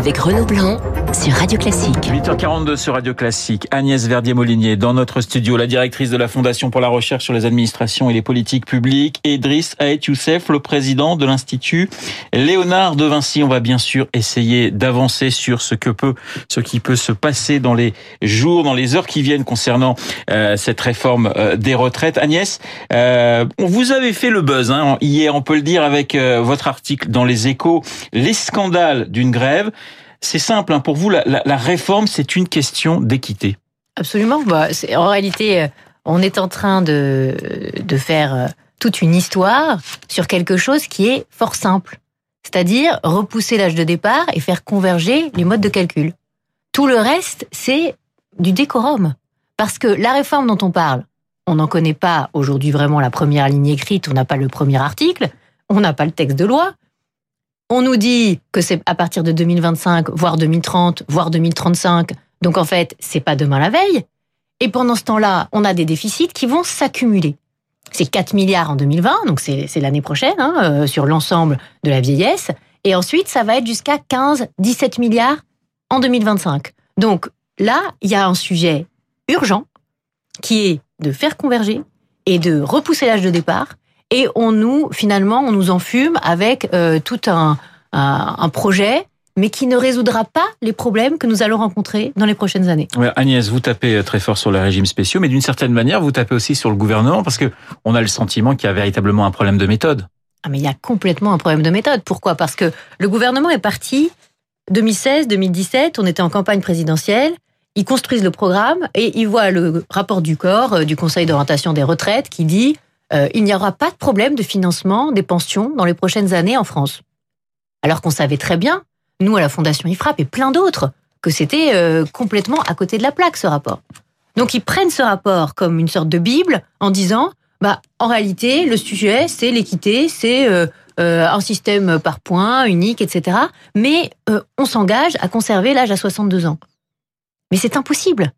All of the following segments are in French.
avec Renaud Blanc sur Radio Classique. 8h42 sur Radio Classique. Agnès Verdier-Molinier dans notre studio, la directrice de la Fondation pour la recherche sur les administrations et les politiques publiques, et Driss Aet Youssef, le président de l'Institut Léonard de Vinci. On va bien sûr essayer d'avancer sur ce que peut, ce qui peut se passer dans les jours, dans les heures qui viennent concernant euh, cette réforme euh, des retraites. Agnès, euh, vous avez fait le buzz hein, hier, on peut le dire, avec euh, votre article dans les échos, les scandales d'une grève. C'est simple, hein, pour vous, la, réforme, c'est une question d'équité. Absolument. Bah, en réalité, euh, on est en train de, de faire euh, toute une histoire sur quelque chose qui est fort simple. C'est-à-dire repousser l'âge de départ et faire converger les modes de calcul. Tout le reste, c'est du décorum. Parce que la réforme dont on parle, on n'en connaît pas aujourd'hui vraiment la première ligne écrite, on n'a pas le premier article, on n'a pas le texte de loi. On nous dit que c'est à partir de 2025, voire 2030, voire 2035. Donc en fait, c'est pas demain la veille. Et pendant ce temps-là, on a des déficits qui vont s'accumuler. C'est 4 milliards en 2020, donc c'est l'année prochaine, hein, euh, sur l'ensemble de la vieillesse. Et ensuite, ça va être jusqu'à 15, 17 milliards en 2025. Donc là, il y a un sujet urgent qui est de faire converger et de repousser l'âge de départ et on nous finalement on nous enfume avec euh, tout un, un, un, projet mais qui ne résoudra pas les problèmes que nous allons rencontrer dans les prochaines années. Ouais, Agnès, vous tapez euh, très fort sur les régimes spéciaux, mais d'une certaine manière, vous tapez aussi sur le gouvernement parce que on a le sentiment qu'il y a véritablement un problème de méthode. Ah mais il y a complètement un problème de méthode. Pourquoi? Parce que le gouvernement est parti 2016, 2017, on était en campagne présidentielle. Ils construisent le programme et ils voient le rapport du corps euh, du Conseil d'orientation des retraites qui dit euh, il n'y aura pas de problème de financement des pensions dans les prochaines années en France. Alors qu'on savait très bien, nous à la Fondation IFRAP et plein d'autres, que c'était euh, complètement à côté de la plaque ce rapport. Donc ils prennent ce rapport comme une sorte de bible en disant bah en réalité le sujet c'est l'équité, c'est euh, un système par points unique, etc. Mais on s'engage à conserver l'âge à 62 ans. Mais c'est impossible.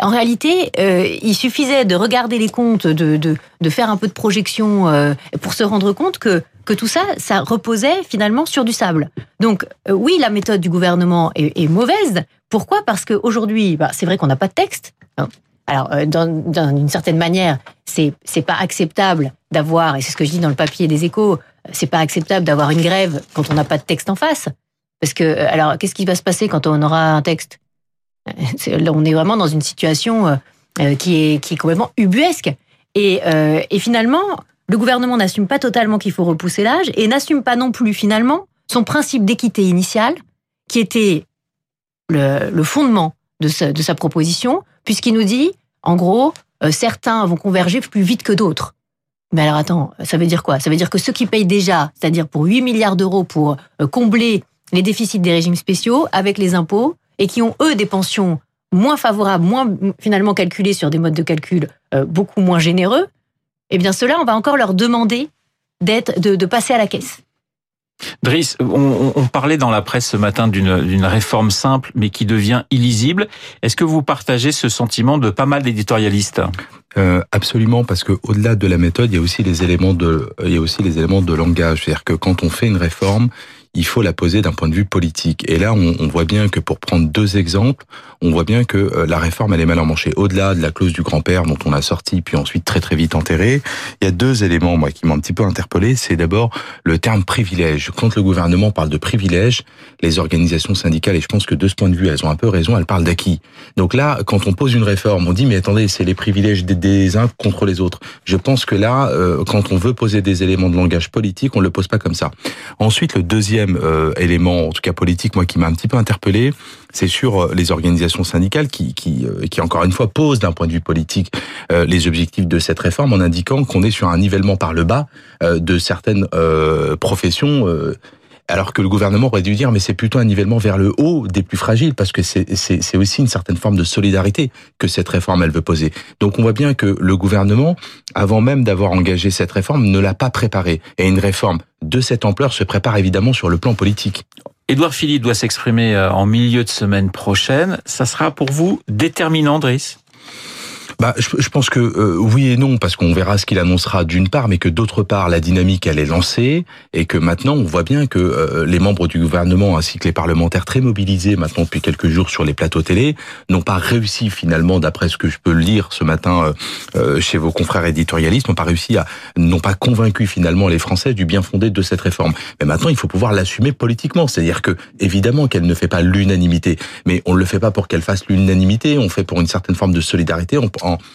En réalité, euh, il suffisait de regarder les comptes, de, de, faire un peu de projection euh, pour se rendre compte que, que tout ça, ça reposait finalement sur du sable. Donc euh, oui, la méthode du gouvernement est, est mauvaise. Pourquoi? Parce qu'aujourd'hui, bah, c'est vrai qu'on n'a pas de texte. Hein. Alors, d'une certaine manière, c'est c'est pas acceptable d'avoir, et c'est ce que je dis dans le papier des Échos, c'est pas acceptable d'avoir une grève quand on n'a pas de texte en face. Parce que, alors, qu'est-ce qui va se passer quand on aura un texte? On est vraiment dans une situation euh, qui est, qui est complètement ubuesque. Et, euh, et finalement, le gouvernement n'assume pas totalement qu'il faut repousser l'âge et n'assume pas non plus finalement son principe d'équité initial, qui était le, fondement de sa, proposition, puisqu'il nous dit, en gros, euh, certains vont converger plus vite que d'autres. Mais alors attends, ça veut dire quoi? Ça veut dire que ceux qui payent déjà, c'est-à-dire pour 8 milliards d'euros pour combler les déficits des régimes spéciaux avec les impôts, et qui ont, eux, des pensions moins favorables, moins finalement calculées sur des modes de calcul euh, beaucoup moins généreux, eh bien, ceux-là, on va encore leur demander d'être, de, de passer à la caisse. Driss, on, on, parlait dans la presse ce matin d'une réforme simple mais qui devient illisible. Est-ce que vous partagez ce sentiment de pas mal d'éditorialistes? Euh, Absolument, parce que au-delà de la méthode, il y a aussi les éléments de, il y a aussi les éléments de langage. C'est-à-dire que quand on fait une réforme, il faut la poser d'un point de vue politique. Et là, on, on, voit bien que pour prendre deux exemples, on voit bien que euh, la réforme, elle est mal emmanchée. Au-delà de la clause du grand-père dont on a sorti, puis ensuite très très vite enterré, il y a deux éléments, moi, qui m'ont un petit peu interpellé. C'est d'abord le terme privilège. Quand le gouvernement parle de privilège, les organisations syndicales, et je pense que de ce point de vue, elles ont un peu raison, elles parlent d'acquis. Donc là, quand on pose une réforme, on dit, mais attendez, c'est les privilèges des, des, uns contre les autres. Je pense que là, euh, quand on veut poser des éléments de langage politique, on le pose pas comme ça. Ensuite, le deuxième euh, élément, en tout cas politique, moi qui m'a un petit peu interpellé, c'est sur euh, les organisations syndicales qui, qui, euh, qui encore une fois posent d'un point de vue politique les objectifs de cette réforme en indiquant qu'on est sur un nivellement par le bas de certaines professions alors que le gouvernement aurait dû dire mais c'est plutôt un nivellement vers le haut des plus fragiles parce que c'est aussi une certaine forme de solidarité que cette réforme elle veut poser. Donc on voit bien que le gouvernement, avant même d'avoir engagé cette réforme, ne l'a pas préparée. Et une réforme de cette ampleur se prépare évidemment sur le plan politique. Édouard Philippe doit s'exprimer en milieu de semaine prochaine. Ça sera pour vous déterminant, Driss? Bah, je, je pense que euh, oui et non, parce qu'on verra ce qu'il annoncera d'une part, mais que d'autre part, la dynamique, elle est lancée, et que maintenant, on voit bien que euh, les membres du gouvernement, ainsi que les parlementaires très mobilisés maintenant depuis quelques jours sur les plateaux télé, n'ont pas réussi finalement, d'après ce que je peux lire ce matin euh, chez vos confrères éditorialistes, n'ont pas réussi à, n'ont pas convaincu finalement les Français du bien fondé de cette réforme. Mais maintenant, il faut pouvoir l'assumer politiquement, c'est-à-dire que évidemment qu'elle ne fait pas l'unanimité, mais on ne le fait pas pour qu'elle fasse l'unanimité, on fait pour une certaine forme de solidarité,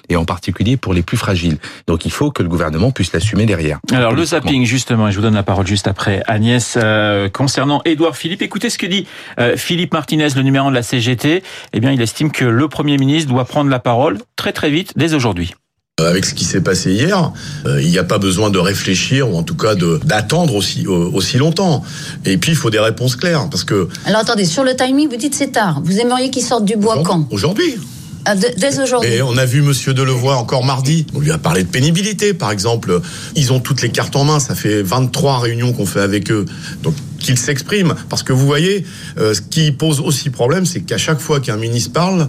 et en particulier pour les plus fragiles. Donc il faut que le gouvernement puisse l'assumer derrière. Alors le zapping, justement, et je vous donne la parole juste après Agnès, euh, concernant Édouard Philippe. Écoutez ce que dit euh, Philippe Martinez, le numéro de la CGT. Eh bien, il estime que le Premier ministre doit prendre la parole très très vite, dès aujourd'hui. Euh, avec ce qui s'est passé hier, il n'y a pas besoin de réfléchir ou en tout cas de d'attendre aussi aussi longtemps. Et puis il faut des réponses claires parce que. Alors attendez, sur le timing, vous dites c'est tard. Vous aimeriez qu'il sorte du bois quand? Aujourd'hui. Ah, dès aujourd'hui. Et on a vu Monsieur Delevoye encore mardi. On lui a parlé de pénibilité, par exemple. Ils ont toutes les cartes en main. Ça fait 23 réunions qu'on fait avec eux. Donc qu'ils s'expriment. Parce que vous voyez, euh, ce qui pose aussi problème, c'est qu'à chaque fois qu'un ministre parle,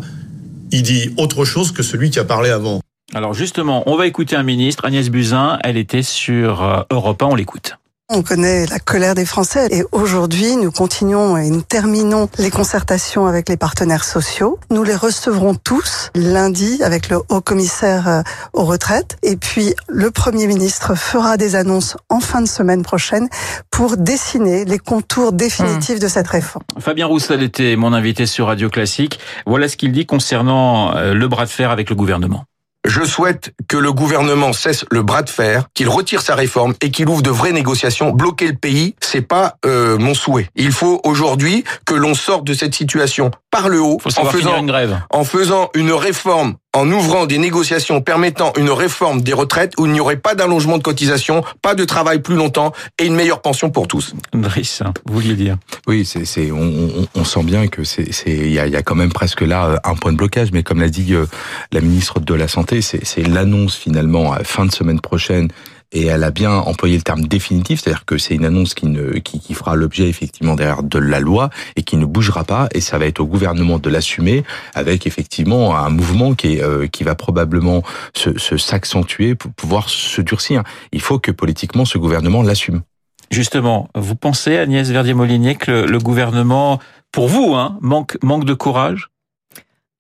il dit autre chose que celui qui a parlé avant. Alors justement, on va écouter un ministre, Agnès Buzyn. Elle était sur euh, Europe 1. On l'écoute. On connaît la colère des Français et aujourd'hui nous continuons et nous terminons les concertations avec les partenaires sociaux. Nous les recevrons tous lundi avec le haut commissaire euh, aux retraites et puis le Premier ministre fera des annonces en fin de semaine prochaine pour dessiner les contours définitifs de cette réforme. Fabien Roussel était mon invité sur Radio Classique. Voilà ce qu'il dit concernant euh, le bras de fer avec le gouvernement. Je souhaite que le gouvernement cesse le bras de fer, qu'il retire sa réforme et qu'il ouvre de vraies négociations. Bloquer le pays, c'est pas euh, mon souhait. Il faut aujourd'hui que l'on sorte de cette situation par le haut en faisant une grève. en faisant une réforme en ouvrant des négociations permettant une réforme des retraites où il n'y aurait pas d'allongement de cotisation, pas de travail plus longtemps et une meilleure pension pour tous. Driss, vous vouliez dire? Oui, c'est, c'est, on, on, sent bien que c'est, c'est, il y a, y a, quand même presque là euh, un point de blocage, mais comme l'a dit euh, la ministre de la Santé, c'est, c'est l'annonce finalement à fin de semaine prochaine et elle a bien employé le terme définitif, c'est-à-dire que c'est une annonce qui, ne, qui, qui fera l'objet effectivement derrière de la loi et qui ne bougera pas, et ça va être au gouvernement de l'assumer avec effectivement un mouvement qui, est, euh, qui va probablement se, se s'accentuer pour pouvoir se durcir. Il faut que politiquement ce gouvernement l'assume. Justement, vous pensez, Agnès Verdier-Molinier, que le, le, gouvernement, pour vous, hein, manque, manque de courage?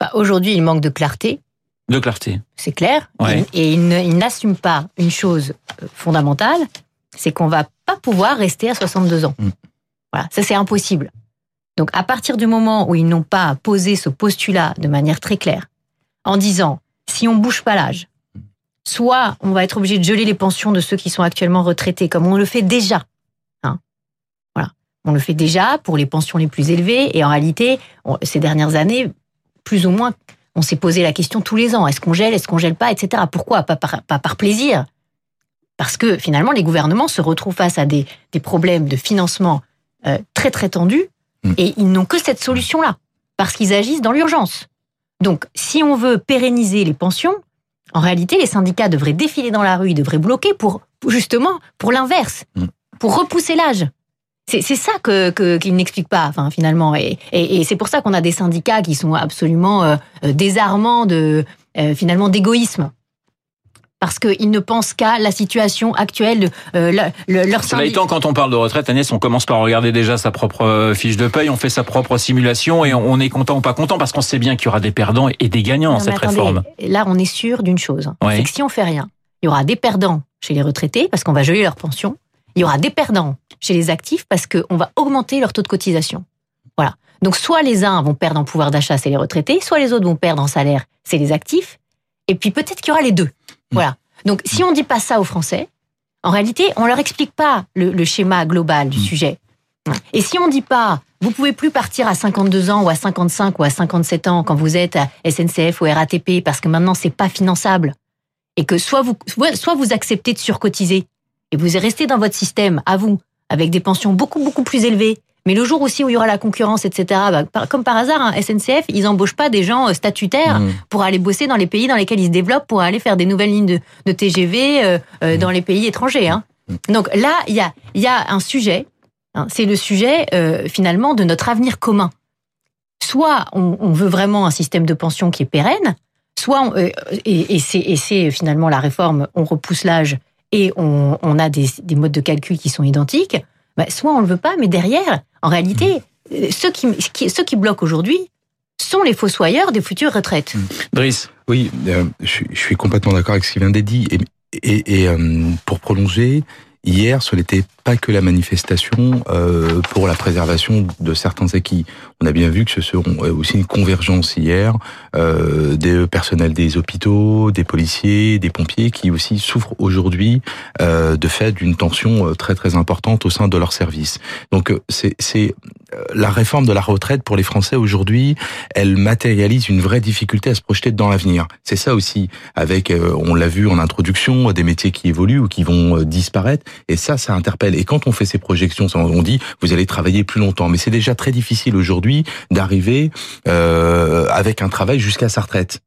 Bah, Aujourd'hui, il manque de clarté. De clarté. C'est clair. Ouais. Et, et il n'assume pas une chose euh, fondamentale, c'est qu'on va pas pouvoir rester à 62 ans. Mm. Voilà, ça c'est impossible. Donc à partir du moment où ils n'ont pas posé ce postulat de manière très claire, en disant si on bouge pas l'âge, soit on va être obligé de geler les pensions de ceux qui sont actuellement retraités, comme on le fait déjà. Hein voilà, on le fait déjà pour les pensions les plus élevées, et en réalité, on, ces dernières années, plus ou moins on s'est posé la question tous les ans. Est-ce qu'on gèle, est-ce qu'on gèle pas, etc. Pourquoi? Pas par, pas par plaisir. Parce que finalement, les gouvernements se retrouvent face à des, des problèmes de financement euh, très très tendus mmh. et ils n'ont que cette solution-là parce qu'ils agissent dans l'urgence. Donc, si on veut pérenniser les pensions, en réalité, les syndicats devraient défiler dans la rue, ils devraient bloquer pour justement pour l'inverse, mmh. pour repousser l'âge. C'est ça que qu'ils n'expliquent pas, enfin finalement, et, et, et c'est pour ça qu'on a des syndicats qui sont absolument euh, désarmants de euh, finalement d'égoïsme parce qu'ils ne pensent qu'à la situation actuelle de euh, le, leur Cela étant, quand on parle de retraite, Agnès, on commence par regarder déjà sa propre euh, fiche de paye, on fait sa propre simulation et on, est content ou pas content parce qu'on sait bien qu'il y aura des perdants et des gagnants dans cette attendez, réforme. Là, on est sûr d'une chose, oui. c'est que si on fait rien, il y aura des perdants chez les retraités parce qu'on va geler leur pension, il y aura des perdants chez les actifs parce qu'on va augmenter leur taux de cotisation. Voilà. Donc soit les uns vont perdre en pouvoir d'achat, c'est les retraités, soit les autres vont perdre en salaire, c'est les actifs. Et puis peut-être qu'il y aura les deux. Voilà. Donc, si on dit pas ça aux Français, en réalité, on leur explique pas le, le schéma global du mmh. sujet. Et si on dit pas, vous pouvez plus partir à 52 ans ou à 55 ou à 57 ans quand vous êtes à SNCF ou RATP parce que maintenant c'est pas finançable et que soit vous, soit vous acceptez de surcotiser et vous restez dans votre système à vous avec des pensions beaucoup beaucoup plus élevées mais le jour aussi où il y aura la concurrence, etc., bah, comme par hasard, hein, SNCF, ils embauchent pas des gens statutaires mmh. pour aller bosser dans les pays dans lesquels ils se développent, pour aller faire des nouvelles lignes de, de TGV euh, euh, mmh. dans les pays étrangers. Hein. Mmh. Donc là, il y a, y a un sujet, hein, c'est le sujet euh, finalement de notre avenir commun. Soit on, on veut vraiment un système de pension qui est pérenne, soit on- euh, et c'est finalement la réforme, on repousse l'âge et on, on a des, des modes de calcul qui sont identiques. Bah, soit on le veut pas, mais derrière, en réalité, euh, ceux qui, qui- ceux qui bloquent aujourd'hui sont les fossoyeurs des futures retraites. Driss, Oui, euh, je, suis- je suis complètement d'accord avec ce qui vient d'être dit. Et, et, et, euh, pour prolonger, hier, ce n'était pas que la manifestation euh, pour la préservation de certains acquis. On a bien vu que ce seront euh, aussi une convergence hier euh, des personnels des hôpitaux, des policiers, des pompiers qui aussi souffrent aujourd'hui euh, de fait d'une tension euh, très très importante au sein de leur service. Donc euh, c'est euh, la réforme de la retraite pour les Français aujourd'hui, elle matérialise une vraie difficulté à se projeter dans l'avenir. C'est ça aussi, avec, euh, on l'a vu en introduction, des métiers qui évoluent ou qui vont euh, disparaître, et ça, ça interpelle. Et quand on fait ces projections, on dit, vous allez travailler plus longtemps, mais c'est déjà très difficile aujourd'hui d'arriver euh, avec un travail jusqu'à sa retraite.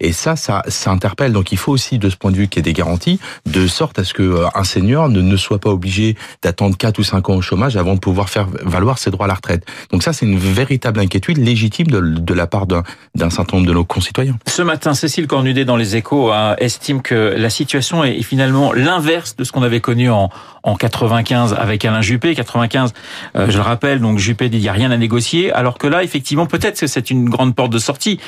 Et ça, ça, ça interpelle. Donc, il faut aussi, de ce point de vue, qu'il y ait des garanties, de sorte à ce que euh, senior ne, ne soit pas obligé d'attendre 4 ou 5 ans au chômage avant de pouvoir faire valoir ses droits à la retraite. Donc ça, c'est une véritable inquiétude légitime de, de la part d'un certain nombre de nos concitoyens. Ce matin, Cécile Cornudet dans les Échos estime que la situation est finalement l'inverse de ce qu'on avait connu en, en 95 avec Alain Juppé. 95, euh, je le rappelle, donc Juppé dit n'y a rien à négocier, alors que là, effectivement, peut-être que c'est une grande porte de sortie.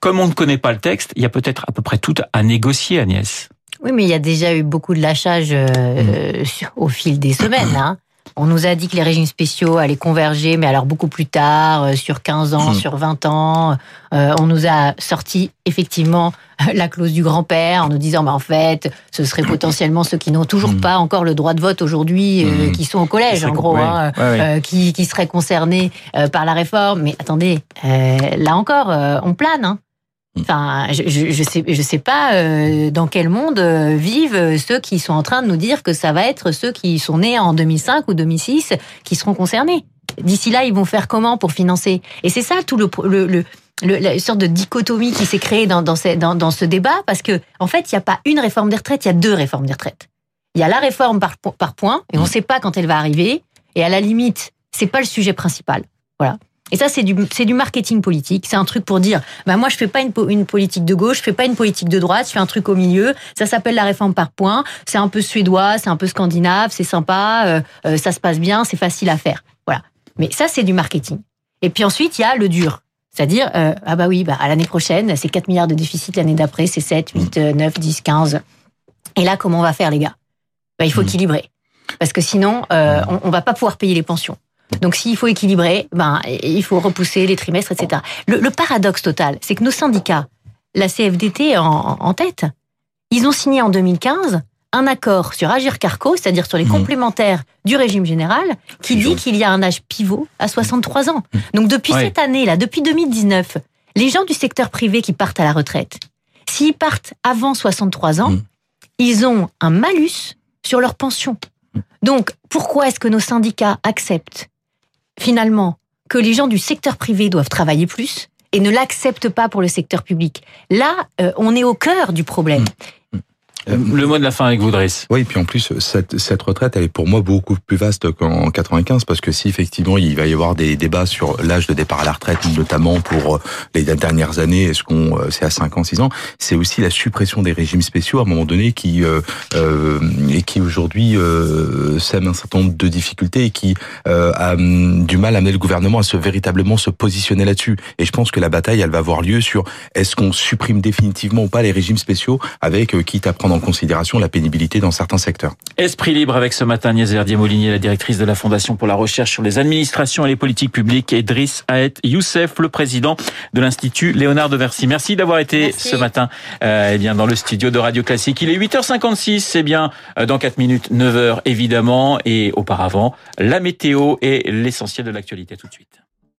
Comme on ne connaît pas le texte, il y a peut-être à peu près tout à négocier, Agnès. Oui, mais il y a déjà eu beaucoup de lâchage euh, sur- au fil des semaines. hein. On nous a dit que les régimes spéciaux allaient converger, mais alors beaucoup plus tard, euh, sur 15 ans, Hmm. sur 20 ans. Euh, on nous a sorti effectivement la clause du grand-père en nous disant, mais en fait, ce serait potentiellement ceux qui n'ont toujours pas encore le droit de vote aujourd'hui, euh, qui sont au collège, en gros, hein, ouais, ouais. qui, qui seraient concernés par la réforme. Mais attendez, là encore, on plane. Hein. Enfin, je, je, je sais, je sais pas euh, dans quel monde euh, vivent euh, ceux qui sont en train de nous dire que ça va être ceux qui sont nés en 2005 ou 2006 qui seront concernés. D'ici là, ils vont faire comment pour financer? Et c'est ça tout le, le, le, le- la sorte de dichotomie qui s'est créée dans, dans, ce, dans, dans ce débat, parce que en fait, il n'y a pas une réforme des retraites, il y a deux réformes des retraites. Il y a la réforme par, par point, et on ne sait pas quand elle va arriver, et à la limite, c'est pas le sujet principal. Voilà. Et ça, c'est du, du marketing politique. C'est un truc pour dire, bah moi, je fais pas une, une politique de gauche, je fais pas une politique de droite, je fais un truc au milieu. Ça s'appelle la réforme par points. C'est un peu suédois, c'est un peu scandinave, c'est sympa, euh, euh, ça se passe bien, c'est facile à faire. Voilà. Mais ça, c'est du marketing. Et puis ensuite, il y a le dur. C'est-à-dire, euh, ah bah oui, bah à l'année prochaine, c'est 4 milliards de déficit, l'année d'après, c'est 7, 8, euh, 9, 10, 15. Et là, comment on va faire, les gars? Bah, Il faut Mm. équilibrer. Parce que sinon, euh, on, on va pas pouvoir payer les pensions. Donc, s'il faut équilibrer, ben, il faut repousser les trimestres, etc. Le, le paradoxe total, c'est que nos syndicats, la CFDT en, en tête, ils ont signé en 2015 un accord sur Agir Carco, c'est-à-dire sur les Mhm. complémentaires du régime général, qui dit qu'il y a un âge pivot à 63 ans. Donc depuis Ouais. cette année-là, depuis 2019, les gens du secteur privé qui partent à la retraite, s'ils partent avant 63 ans, Mhm. ils ont un malus sur leur pension. Donc pourquoi est-ce que nos syndicats acceptent finalement que les gens du secteur privé doivent travailler plus et ne l'acceptent pas pour le secteur public Là, euh, on est au cœur du problème. Le mot de la fin avec vous, Driss. Oui, puis en plus, cette, cette retraite, elle est pour moi beaucoup plus vaste qu'en 95, parce que si effectivement il va y avoir des débats sur l'âge de départ à la retraite, notamment pour euh, les dernières années, est-ce qu'on euh, c'est à 5 ans, 6 ans, c'est aussi la suppression des régimes spéciaux à un moment donné qui euh, euh, et qui aujourd'hui euh, sème un certain nombre de difficultés et qui euh, a hum, du mal à amener le gouvernement à se véritablement se positionner là-dessus. Et je pense que la bataille, elle va avoir lieu sur est-ce qu'on supprime définitivement ou pas les régimes spéciaux, avec euh, quitte à prendre en considération la pénibilité dans certains secteurs. Esprit libre avec ce matin Agnès Verdier-Molinier, la directrice de la Fondation pour la recherche sur les administrations et les politiques publiques, et Driss Aet Youssef, le président de l'Institut Léonard de Vinci. Merci d'avoir été Merci. ce matin euh, eh bien, dans le studio de Radio Classique. Il est 8h56, c'est bien euh, dans 4 minutes, 9h évidemment, et auparavant, la météo et l'essentiel de l'actualité tout de suite.